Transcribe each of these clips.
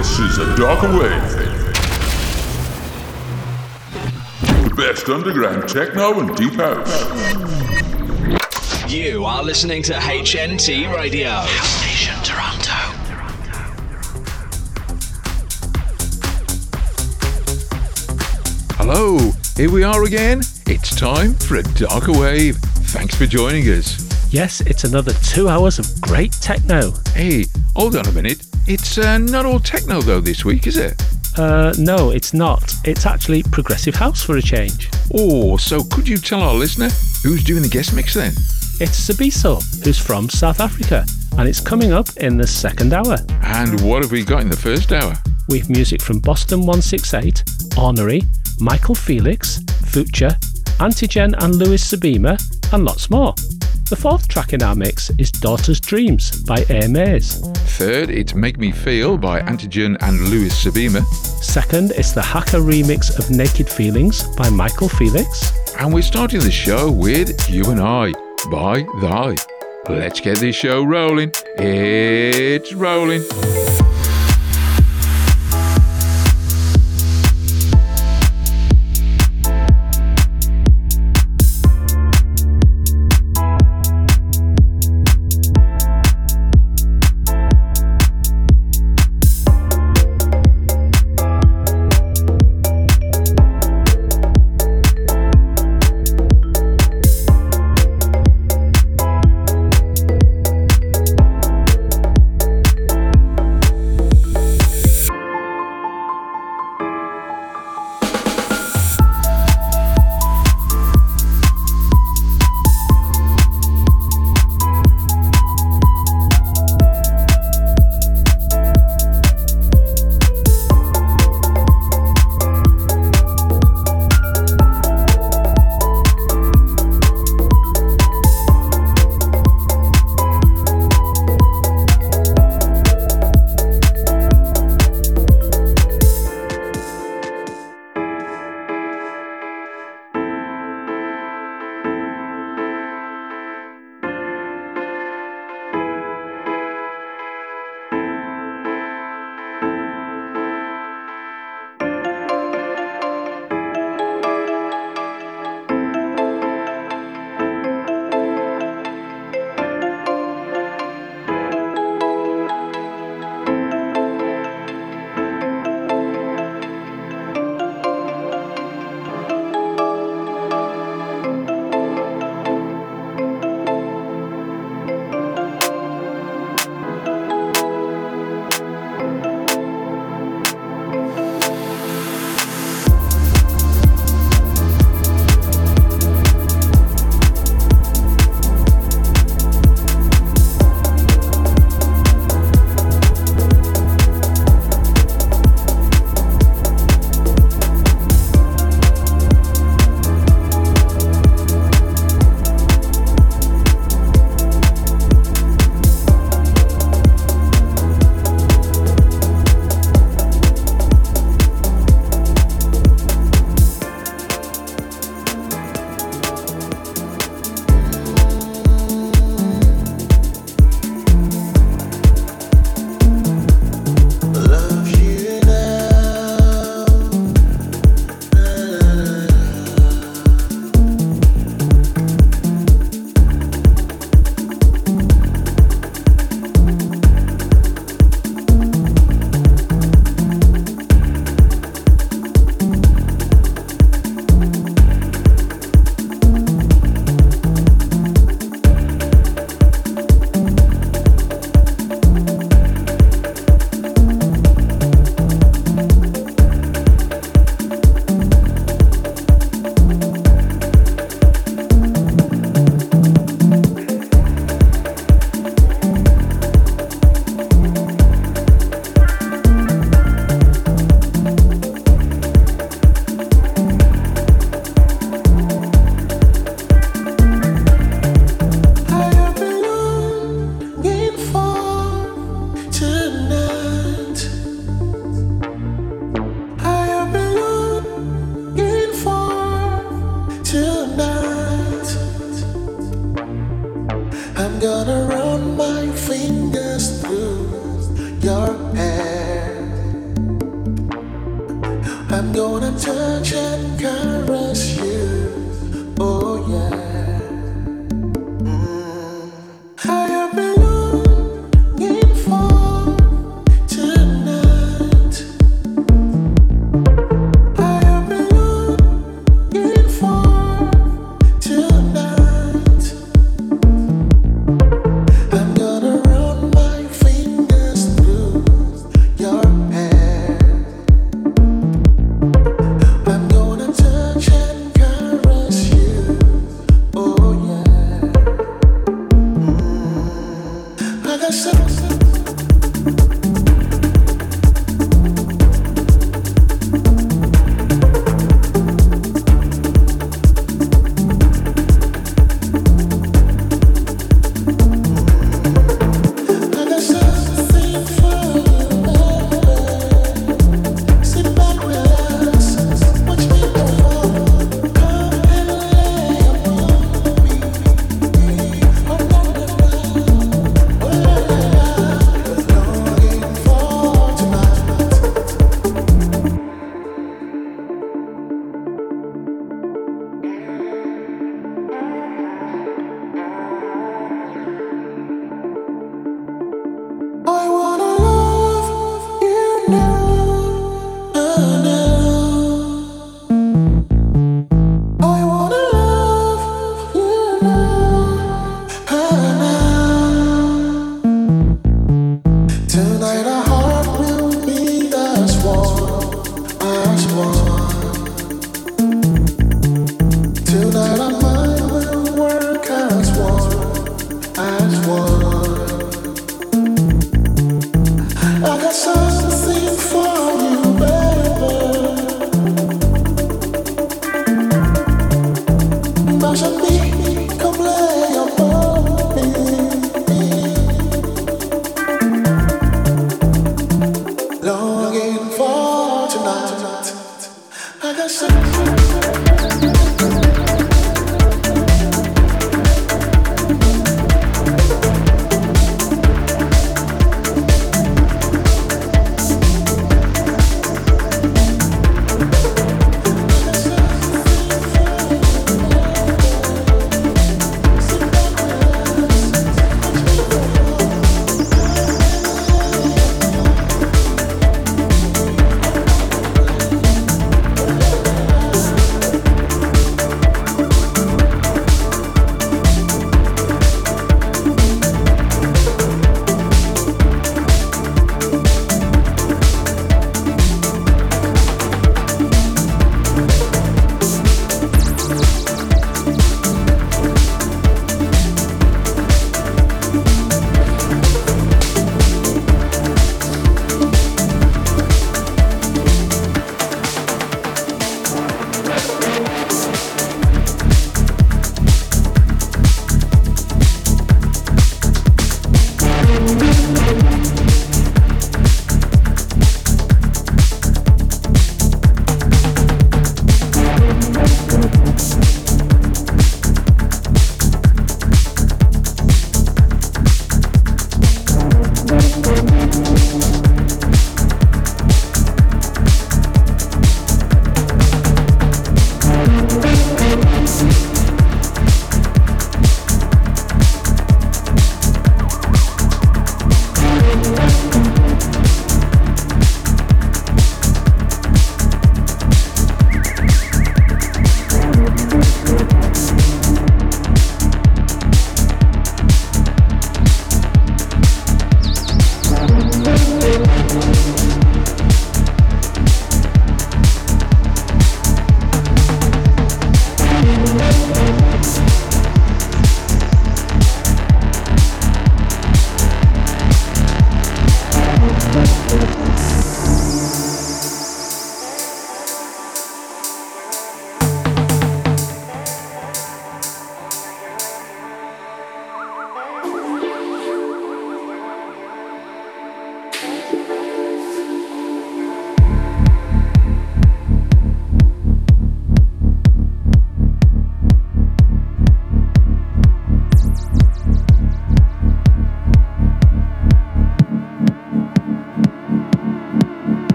This is a darker wave. The best underground techno and deep house. You are listening to HNT Radio. House Station Toronto. Hello, here we are again. It's time for a darker wave. Thanks for joining us. Yes, it's another two hours of great techno. Hey, hold on a minute. It's uh, not all techno though this week, is it? Uh, no, it's not. It's actually progressive house for a change. Oh, so could you tell our listener who's doing the guest mix then? It's Xabiso, who's from South Africa, and it's coming up in the second hour. And what have we got in the first hour? We've music from Boston 168, Ornery, Michael Felix, VooCha, Aantigen and Luiz Sabema, and lots more. The fourth track in our mix is Daughter's Dreams by Air Maze. Third, it's Make Me Feel by Aantigen and Luiz Sabema. Second, it's the Hacker remix of Naked Feelings by Michael Felix. And we're starting the show with You and I by Thy. Let's get this show rolling. It's rolling.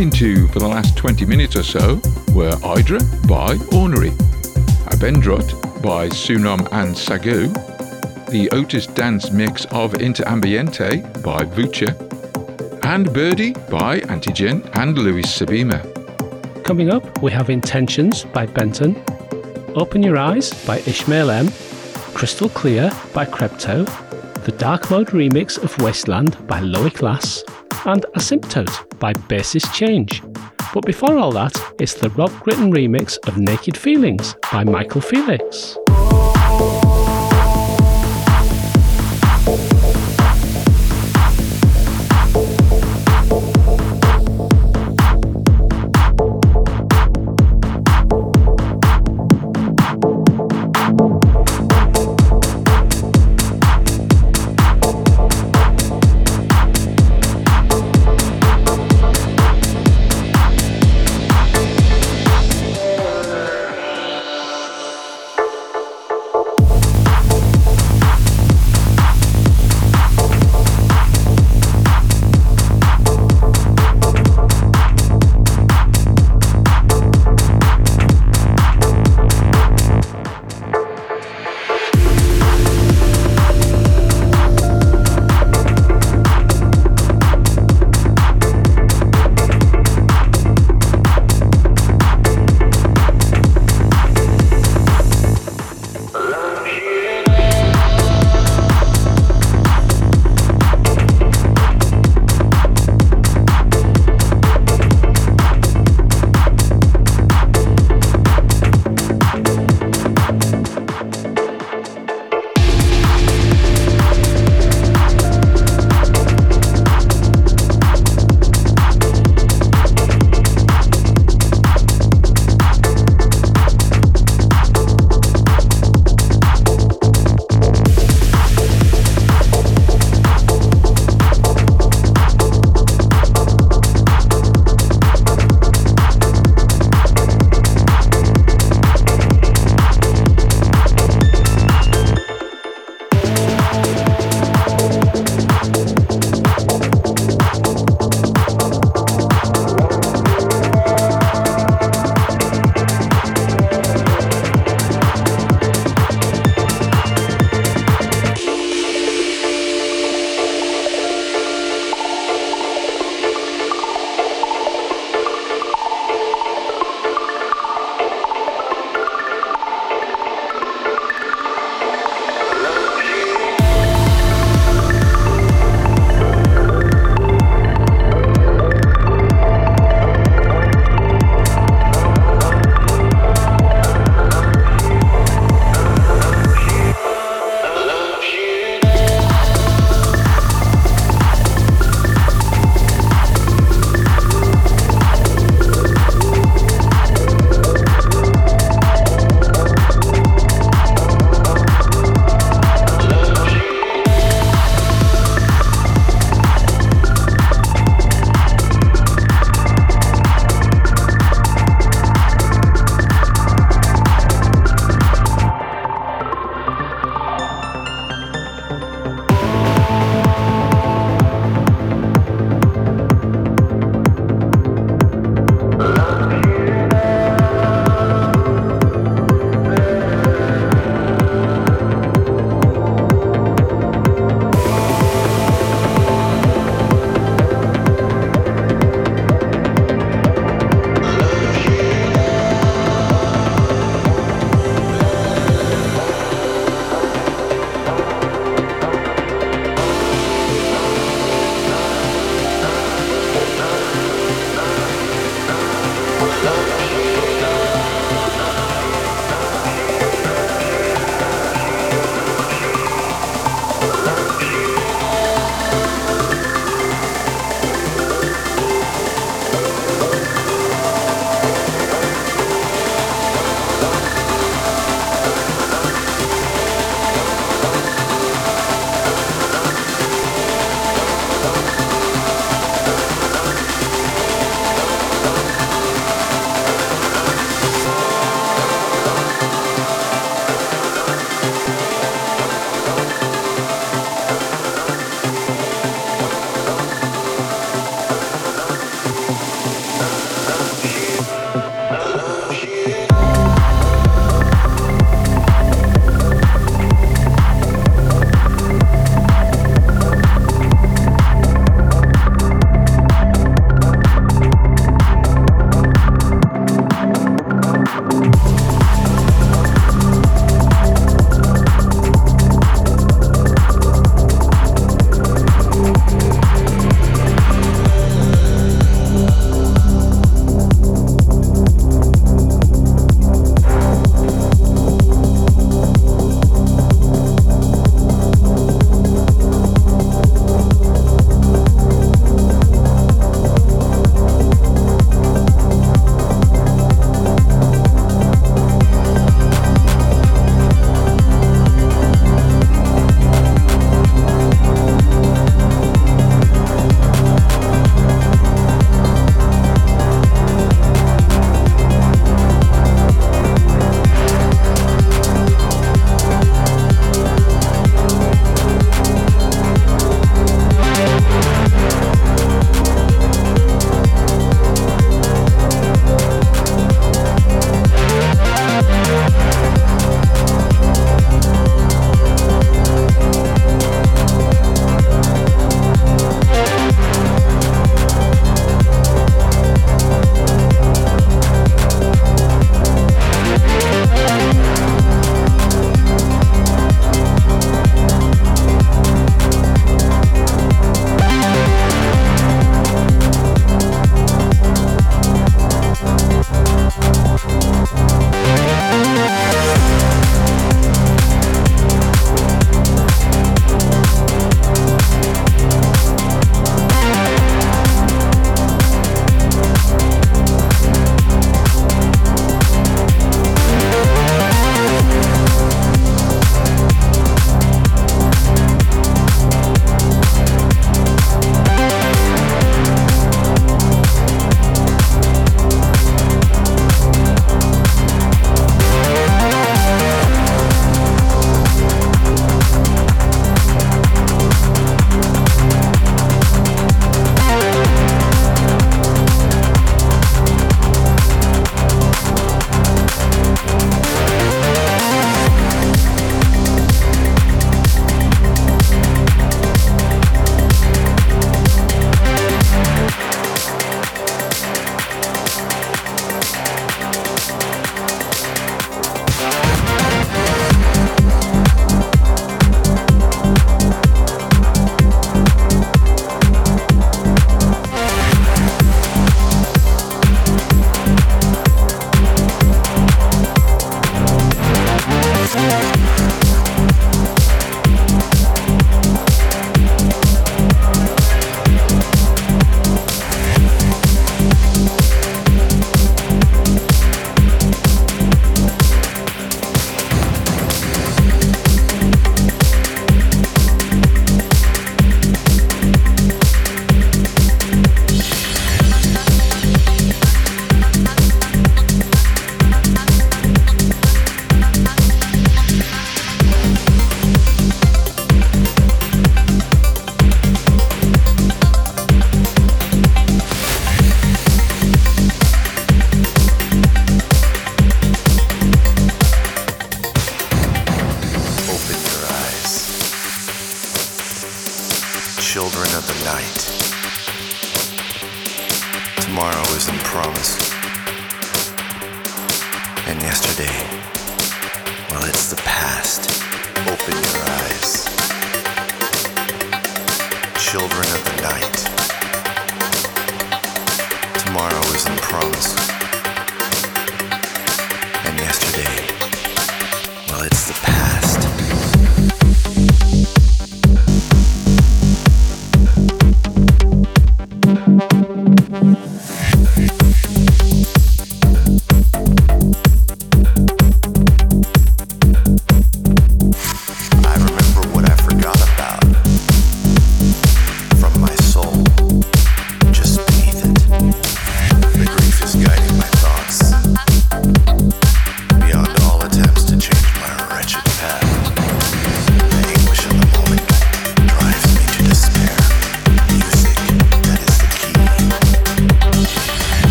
Listening to for the last 20 minutes or so were Hydra by Ornery, Abendrot by Sunam and Sagu, the Otis dance mix of Interambiente by VooCha, and Birdie by Aantigen and Luiz Sabema. Coming up, we have Intentions by Benton, Open Your Eyes by Ishmael M, Crystal Clear by Krepto, the Dark Mode remix of Wasteland by Loic Lass, and Asymptote by Basis Change. But before all that, it's the Rob Gritton remix of Naked Feelings by Michael Felix.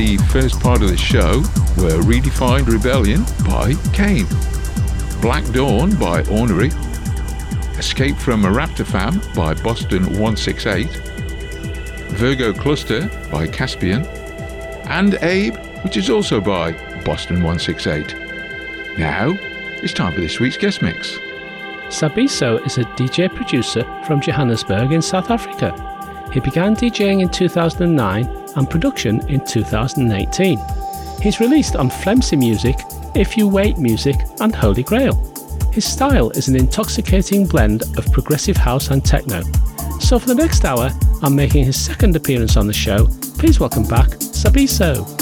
The first part of the show were Redefined Rebellion by Kane, Black Dawn by Ornery, Escape from a Raptor Fam by Boston 168, Virgo Cluster by Caspian, and Abe, which is also by Boston 168. Now, it's time for this week's guest mix. Xabiso is a DJ producer from Johannesburg in South Africa. He began DJing in 2009 and production in 2018. He's released on Flemcy Music, If You Wait Music, and Holy Grail. His style is an intoxicating blend of progressive house and techno. So for the next hour, I'm making his second appearance on the show. Please welcome back Xabiso.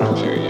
A few years,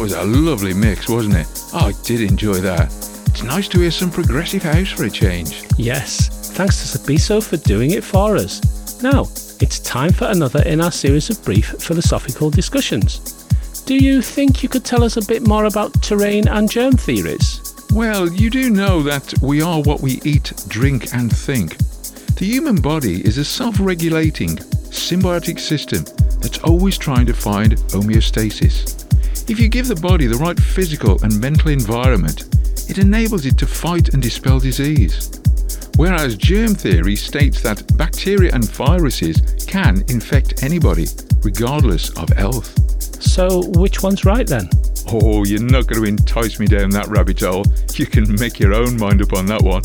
was a lovely mix, wasn't it? Oh, I did enjoy that. It's nice to hear some progressive house for a change. Yes, thanks to Xabiso for doing it for us. Now, it's time for another in our series of brief philosophical discussions. Do you think you could tell us a bit more about terrain and germ theories? Well, you do know that we are what we eat, drink, and think. The human body is a self regulating, symbiotic system that's always trying to find homeostasis. If you give the body the right physical and mental environment, it enables it to fight and dispel disease. Whereas germ theory states that bacteria and viruses can infect anybody, regardless of health. So, which one's right then? Oh, you're not going to entice me down that rabbit hole. You can make your own mind up on that one.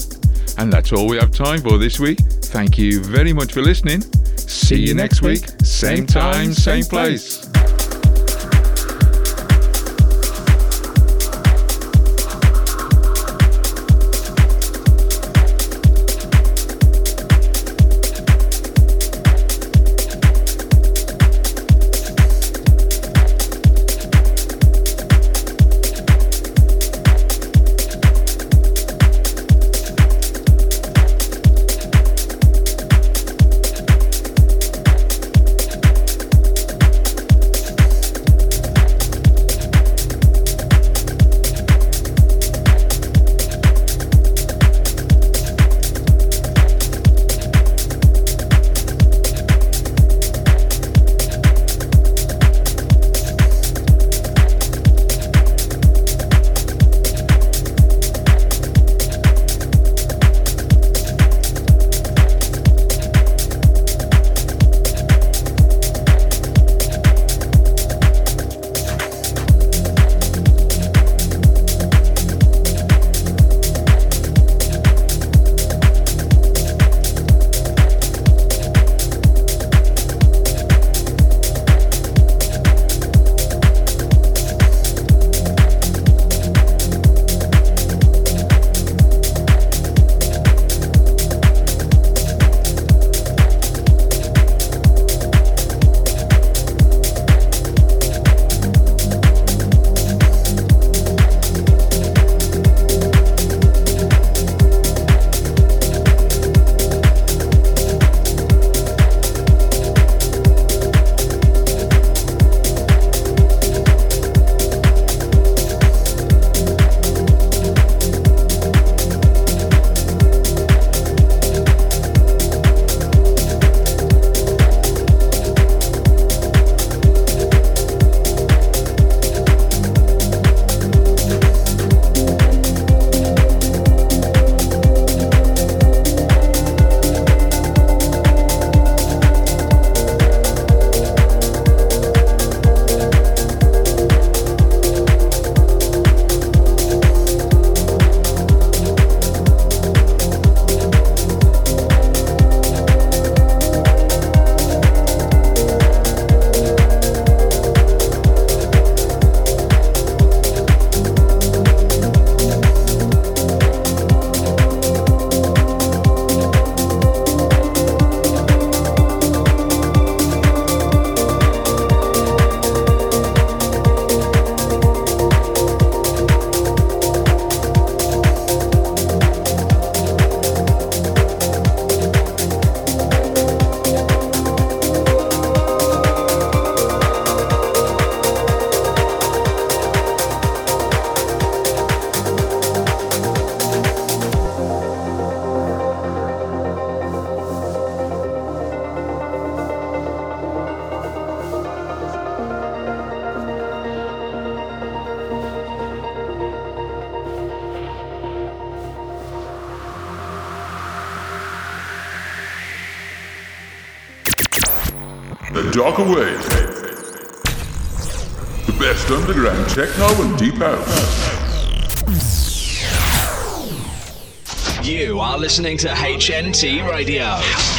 And that's all we have time for this week. Thank you very much for listening. See you next week, same time, same place. The away. The best underground techno and deep house. You are listening to HNT Radio.